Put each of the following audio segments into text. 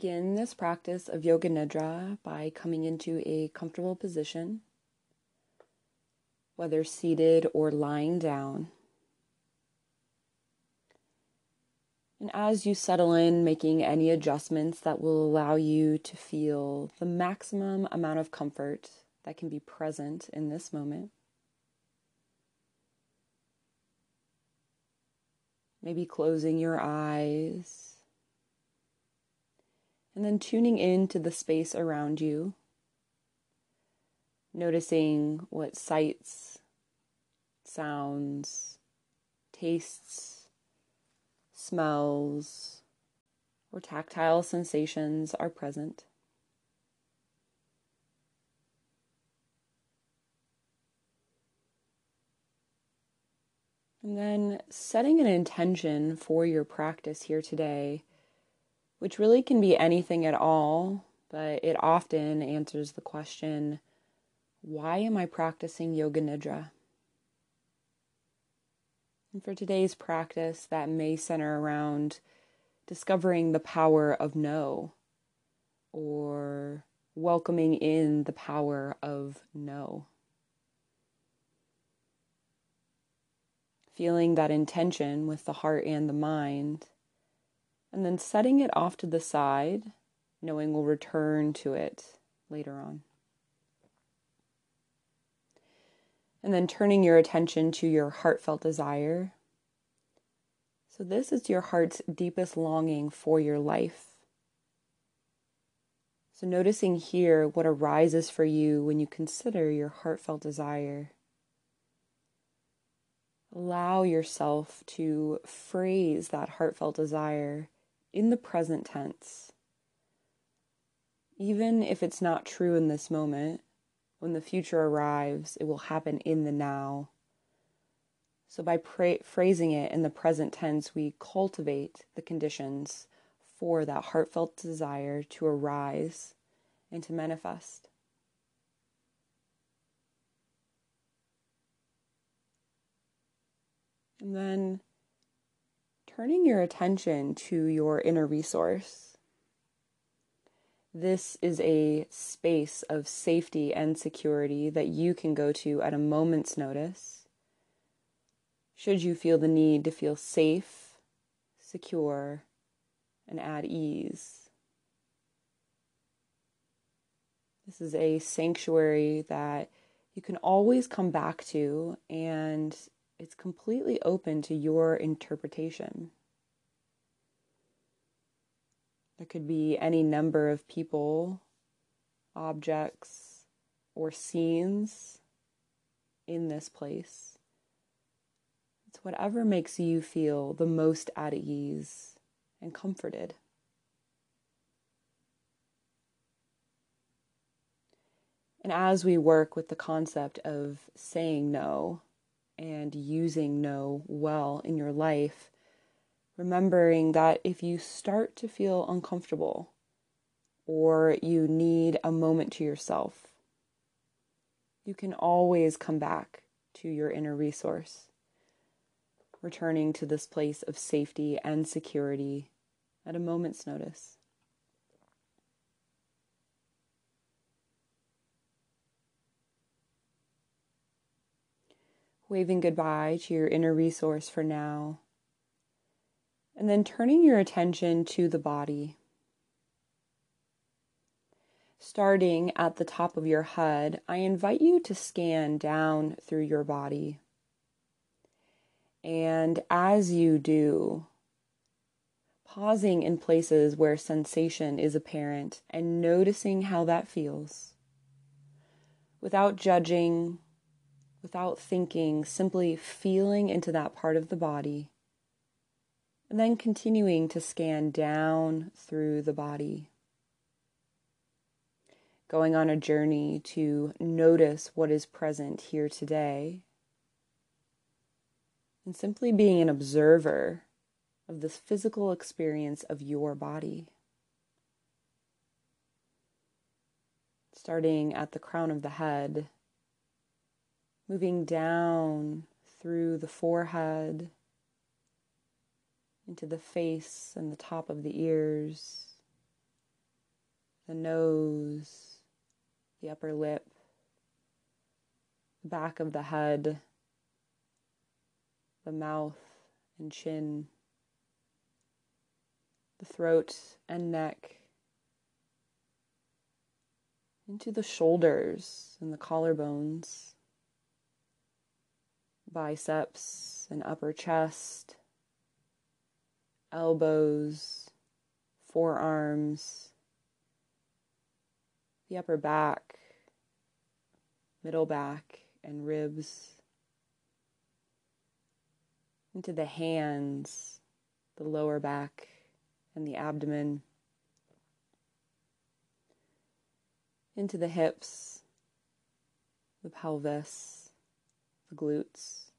Begin this practice of Yoga Nidra by coming into a comfortable position, whether seated or lying down. And as you settle in, making any adjustments that will allow you to feel the maximum amount of comfort that can be present in this moment. Maybe closing your eyes and then tuning into the space around you, noticing what sights, sounds, tastes, smells, or tactile sensations are present. And then setting an intention for your practice here today which really can be anything at all, but it often answers the question why am I practicing Yoga Nidra? And for today's practice, that may center around discovering the power of no or welcoming in the power of no. Feeling that intention with the heart and the mind and then setting it off to the side, knowing we'll return to it later on. And then turning your attention to your heartfelt desire. So, this is your heart's deepest longing for your life. So, noticing here what arises for you when you consider your heartfelt desire. Allow yourself to phrase that heartfelt desire in the present tense. Even if it's not true in this moment, when the future arrives, it will happen in the now. So, by pra- phrasing it in the present tense, we cultivate the conditions for that heartfelt desire to arise and to manifest. And then turning your attention to your inner resource. This is a space of safety and security that you can go to at a moment's notice. Should you feel the need to feel safe, secure, and at ease. This is a sanctuary that you can always come back to and it's completely open to your interpretation. There could be any number of people, objects, or scenes in this place. It's whatever makes you feel the most at ease and comforted. And as we work with the concept of saying no, and using no well in your life, remembering that if you start to feel uncomfortable or you need a moment to yourself, you can always come back to your inner resource, returning to this place of safety and security at a moment's notice. Waving goodbye to your inner resource for now, and then turning your attention to the body. Starting at the top of your head, I invite you to scan down through your body. And as you do, pausing in places where sensation is apparent and noticing how that feels without judging without thinking, simply feeling into that part of the body, and then continuing to scan down through the body. Going on a journey to notice what is present here today, and simply being an observer of this physical experience of your body. Starting at the crown of the head moving down through the forehead, into the face and the top of the ears, the nose, the upper lip, the back of the head, the mouth and chin, the throat and neck, into the shoulders and the collarbones, biceps and upper chest, elbows, forearms, the upper back, middle back, and ribs, into the hands, the lower back, and the abdomen, into the hips, the pelvis, the glutes,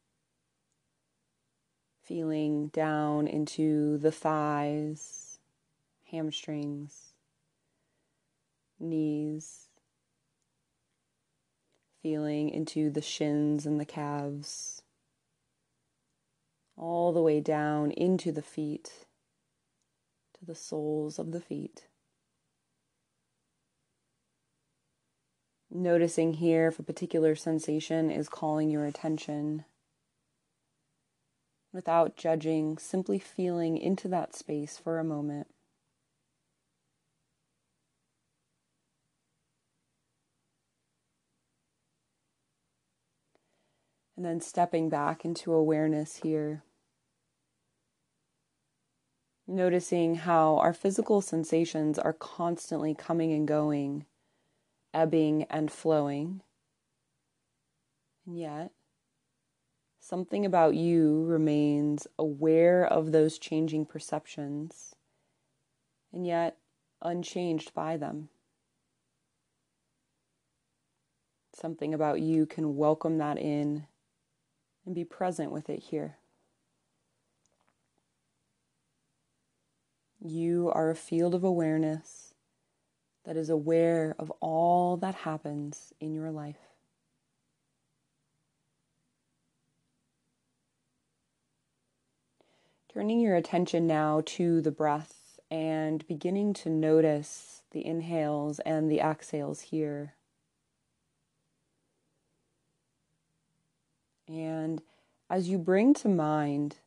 feeling down into the thighs, hamstrings knees, feeling into the shins and the calves, all the way down into the feet, to the soles of the feet. Noticing here if a particular sensation is calling your attention. Without judging, simply feeling into that space for a moment. And then stepping back into awareness here. Noticing how our physical sensations are constantly coming and going, ebbing and flowing. And yet, something about you remains aware of those changing perceptions, and yet unchanged by them. Something about you can welcome that in and be present with it here. You are a field of awareness that is aware of all that happens in your life. Turning your attention now to the breath and beginning to notice the inhales and the exhales here. And as you bring to mind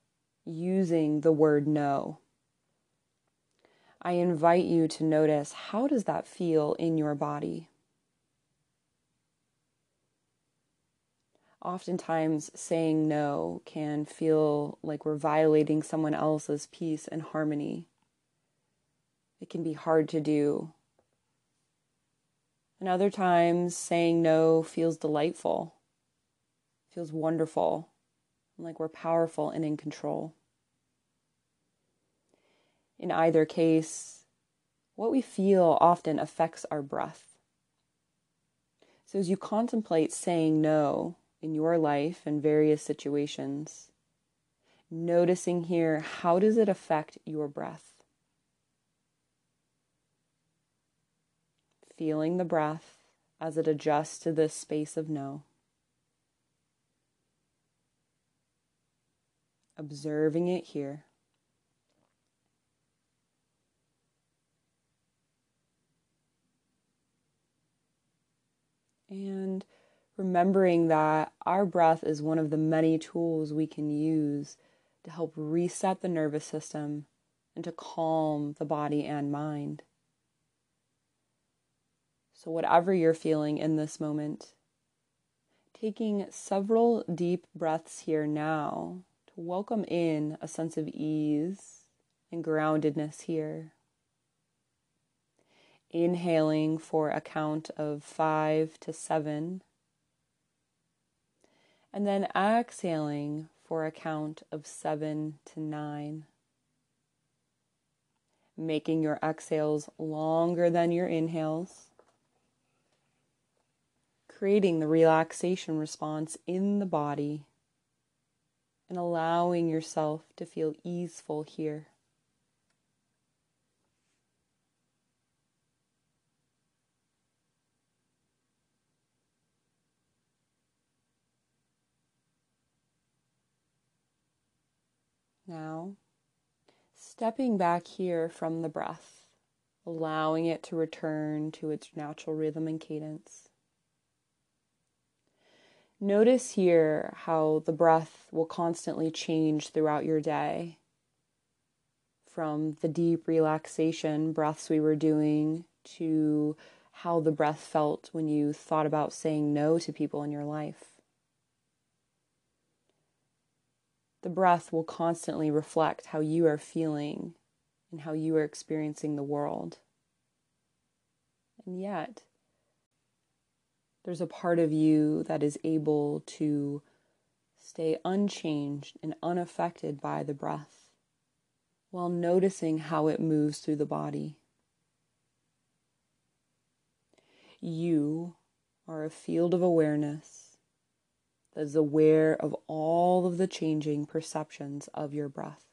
using the word no, I invite you to notice how does that feel in your body? Oftentimes, saying no can feel like we're violating someone else's peace and harmony. It can be hard to do. And other times, saying no feels delightful feels wonderful, like we're powerful and in control. In either case, what we feel often affects our breath. So, as you contemplate saying no in your life and various situations, noticing here how does it affect your breath? Feeling the breath as it adjusts to this space of no. observing it here. And remembering that our breath is one of the many tools we can use to help reset the nervous system and to calm the body and mind. So, whatever you're feeling in this moment, taking several deep breaths here now to welcome in a sense of ease and groundedness here. Inhaling for a count of five to seven, and then exhaling for a count of seven to nine. Making your exhales longer than your inhales creating the relaxation response in the body and allowing yourself to feel easeful here. Now, stepping back here from the breath allowing it to return to its natural rhythm and cadence. Notice here how the breath will constantly change throughout your day. From the deep relaxation breaths we were doing to how the breath felt when you thought about saying no to people in your life. The breath will constantly reflect how you are feeling and how you are experiencing the world. And yet, there's a part of you that is able to stay unchanged and unaffected by the breath while noticing how it moves through the body. You are a field of awareness that is aware of all of the changing perceptions of your breath.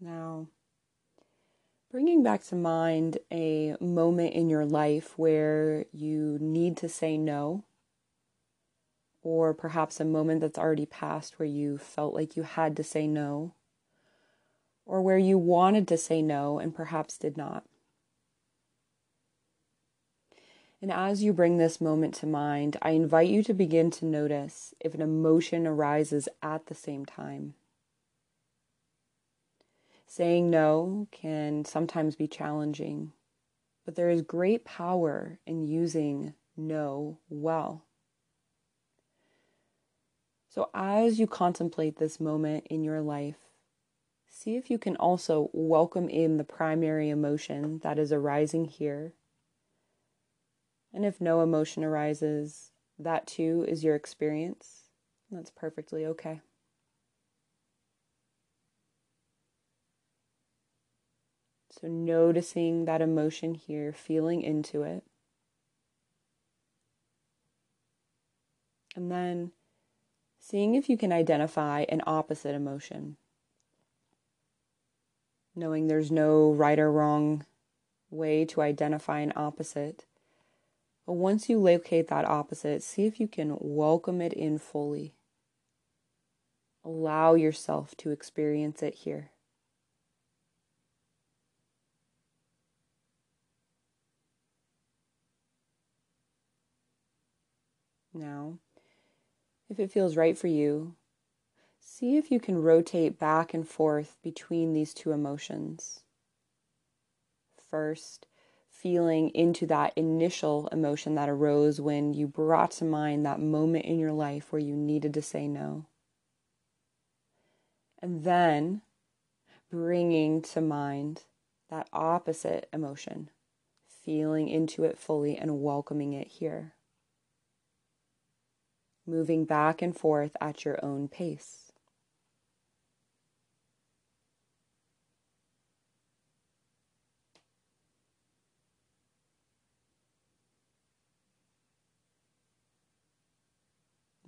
Now, bringing back to mind a moment in your life where you need to say no, or perhaps a moment that's already passed where you felt like you had to say no, or where you wanted to say no and perhaps did not. And as you bring this moment to mind, I invite you to begin to notice if an emotion arises at the same time. Saying no can sometimes be challenging, but there is great power in using no well. So, as you contemplate this moment in your life, see if you can also welcome in the primary emotion that is arising here and if no emotion arises, that too is your experience. That's perfectly okay. So, noticing that emotion here, feeling into it. And then seeing if you can identify an opposite emotion. Knowing there's no right or wrong way to identify an opposite, but once you locate that opposite, see if you can welcome it in fully. Allow yourself to experience it here. Now, if it feels right for you, see if you can rotate back and forth between these two emotions. First, feeling into that initial emotion that arose when you brought to mind that moment in your life where you needed to say no. And then bringing to mind that opposite emotion, feeling into it fully and welcoming it here. Moving back and forth at your own pace.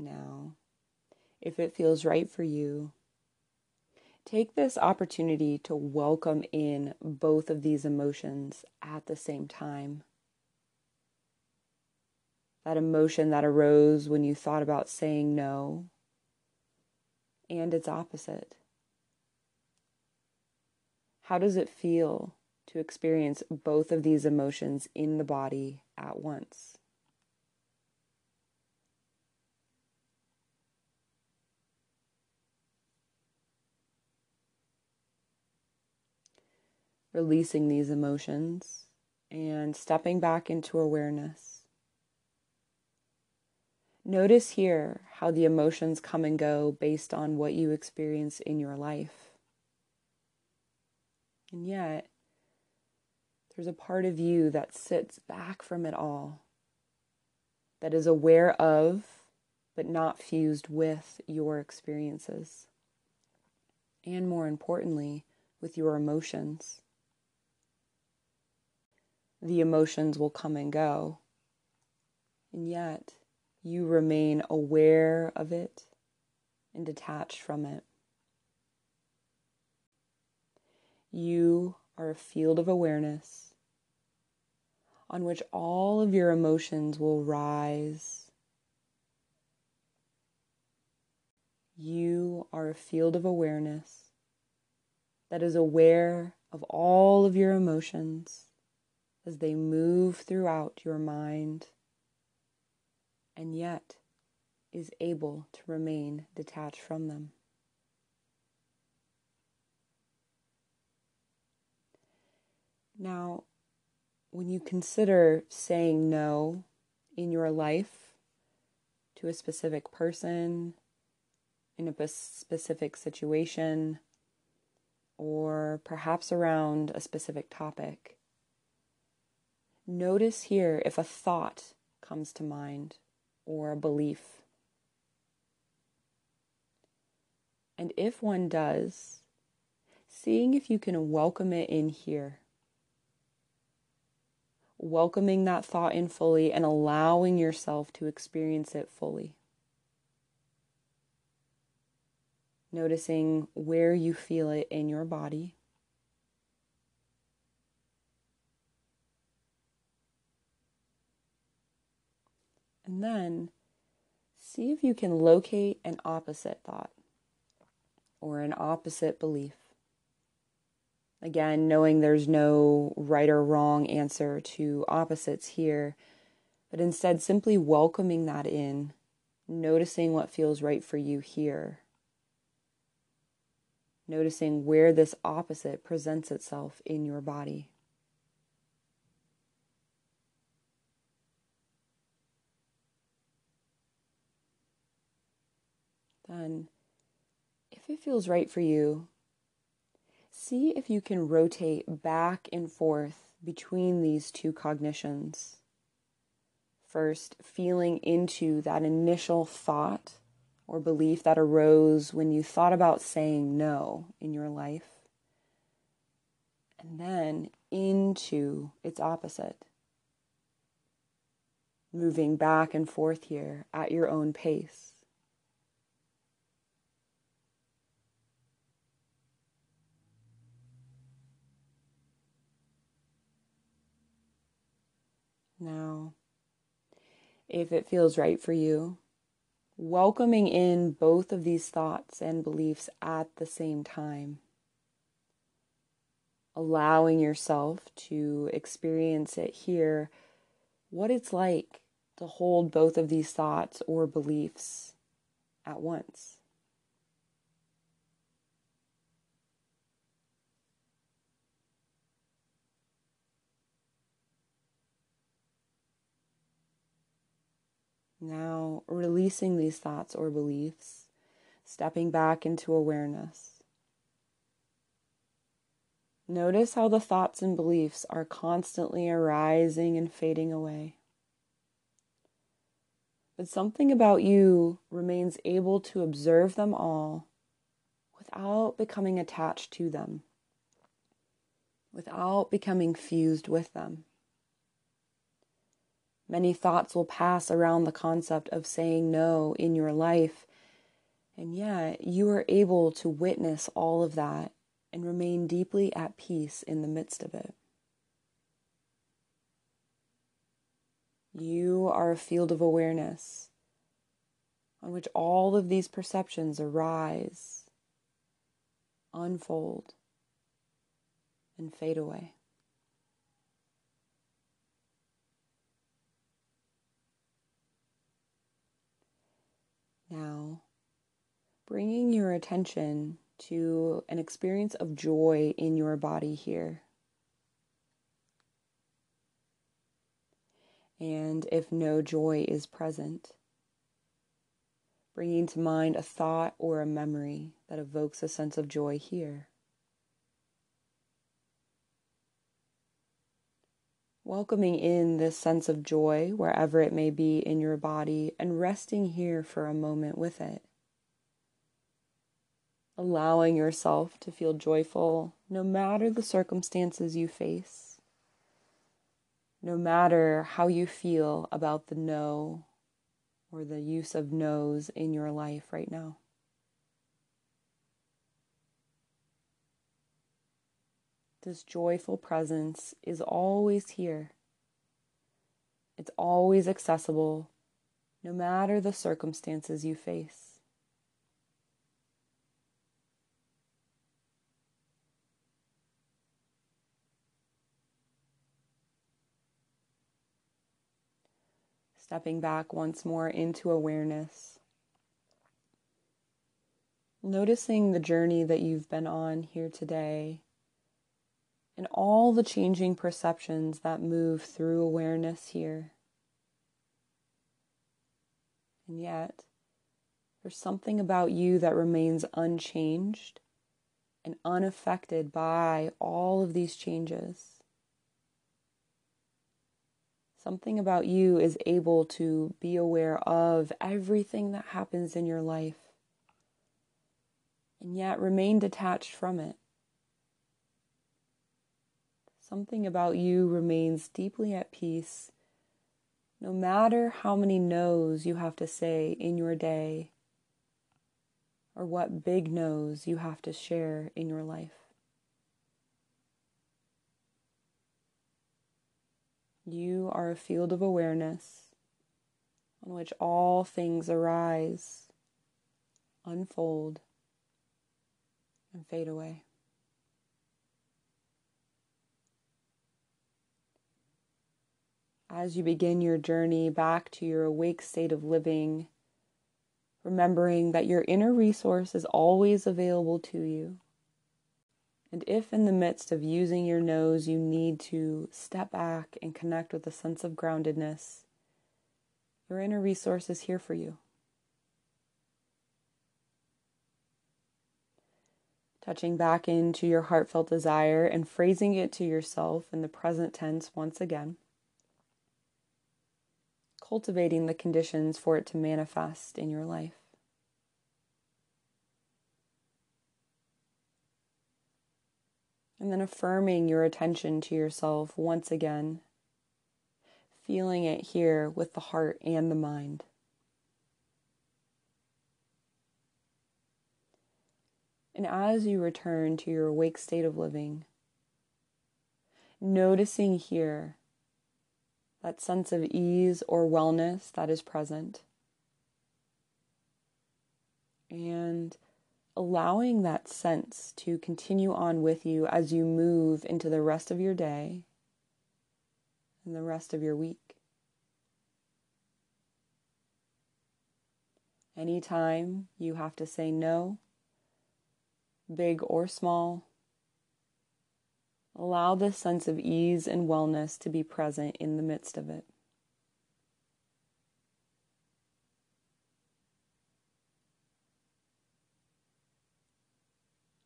Now, if it feels right for you, take this opportunity to welcome in both of these emotions at the same time. That emotion that arose when you thought about saying no, and its opposite. How does it feel to experience both of these emotions in the body at once? Releasing these emotions and stepping back into awareness. Notice here how the emotions come and go based on what you experience in your life. And yet, there's a part of you that sits back from it all, that is aware of, but not fused with your experiences. And more importantly, with your emotions the emotions will come and go. And yet, you remain aware of it and detached from it. You are a field of awareness on which all of your emotions will rise. You are a field of awareness that is aware of all of your emotions as they move throughout your mind and yet is able to remain detached from them. Now, when you consider saying no in your life to a specific person, in a specific situation, or perhaps around a specific topic, notice here if a thought comes to mind or a belief. And if one does, seeing if you can welcome it in here welcoming that thought in fully and allowing yourself to experience it fully. Noticing where you feel it in your body. And then see if you can locate an opposite thought or an opposite belief. Again, knowing there's no right or wrong answer to opposites here, but instead simply welcoming that in, noticing what feels right for you here, noticing where this opposite presents itself in your body. Then, if it feels right for you, see if you can rotate back and forth between these two cognitions. First, feeling into that initial thought or belief that arose when you thought about saying no in your life, and then into its opposite. Moving back and forth here at your own pace. Now, if it feels right for you, welcoming in both of these thoughts and beliefs at the same time. Allowing yourself to experience it here, what it's like to hold both of these thoughts or beliefs at once. Now, releasing these thoughts or beliefs, stepping back into awareness. Notice how the thoughts and beliefs are constantly arising and fading away. But something about you remains able to observe them all without becoming attached to them, without becoming fused with them. Many thoughts will pass around the concept of saying no in your life. And yet, you are able to witness all of that and remain deeply at peace in the midst of it. You are a field of awareness on which all of these perceptions arise, unfold, and fade away. Now, bringing your attention to an experience of joy in your body here. And if no joy is present, bringing to mind a thought or a memory that evokes a sense of joy here. Welcoming in this sense of joy wherever it may be in your body and resting here for a moment with it. Allowing yourself to feel joyful no matter the circumstances you face, no matter how you feel about the no or the use of no's in your life right now. this joyful presence is always here. It's always accessible, no matter the circumstances you face. Stepping back once more into awareness. Noticing the journey that you've been on here today and all the changing perceptions that move through awareness here. And yet, there's something about you that remains unchanged and unaffected by all of these changes. Something about you is able to be aware of everything that happens in your life and yet remain detached from it. Something about you remains deeply at peace no matter how many no's you have to say in your day or what big no's you have to share in your life. You are a field of awareness on which all things arise, unfold, and fade away. As you begin your journey back to your awake state of living, remembering that your inner resource is always available to you. And if in the midst of using your no's you need to step back and connect with a sense of groundedness, your inner resource is here for you. Touching back into your heartfelt desire and phrasing it to yourself in the present tense once again. Cultivating the conditions for it to manifest in your life. And then affirming your attention to yourself once again, feeling it here with the heart and the mind. And as you return to your awake state of living, noticing here that sense of ease or wellness that is present, and allowing that sense to continue on with you as you move into the rest of your day and the rest of your week. Anytime you have to say no, big or small, allow this sense of ease and wellness to be present in the midst of it.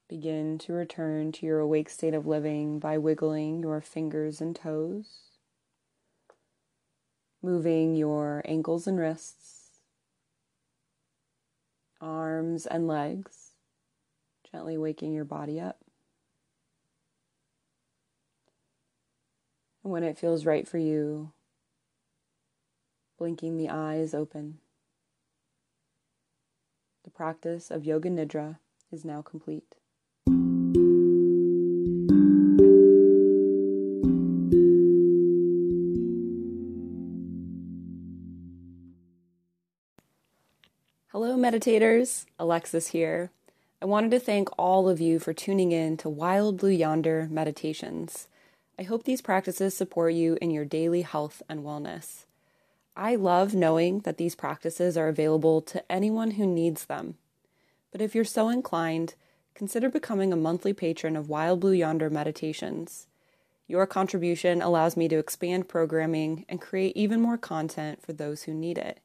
Begin to return to your awake state of living by wiggling your fingers and toes, moving your ankles and wrists, arms and legs, gently waking your body up. And when it feels right for you, blinking the eyes open. The practice of Yoga Nidra is now complete. Hello, meditators. Alexis here. I wanted to thank all of you for tuning in to Wild Blue Yonder Meditations. I hope these practices support you in your daily health and wellness. I love knowing that these practices are available to anyone who needs them. But if you're so inclined, consider becoming a monthly patron of Wild Blue Yonder Meditations. Your contribution allows me to expand programming and create even more content for those who need it.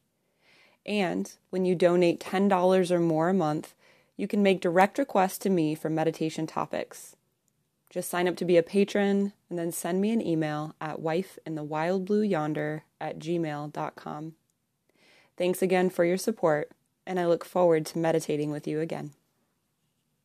And when you donate $10 or more a month, you can make direct requests to me for meditation topics. Just sign up to be a patron and then send me an email at wifeinthewildblueyonder at gmail.com. Thanks again for your support, and I look forward to meditating with you again.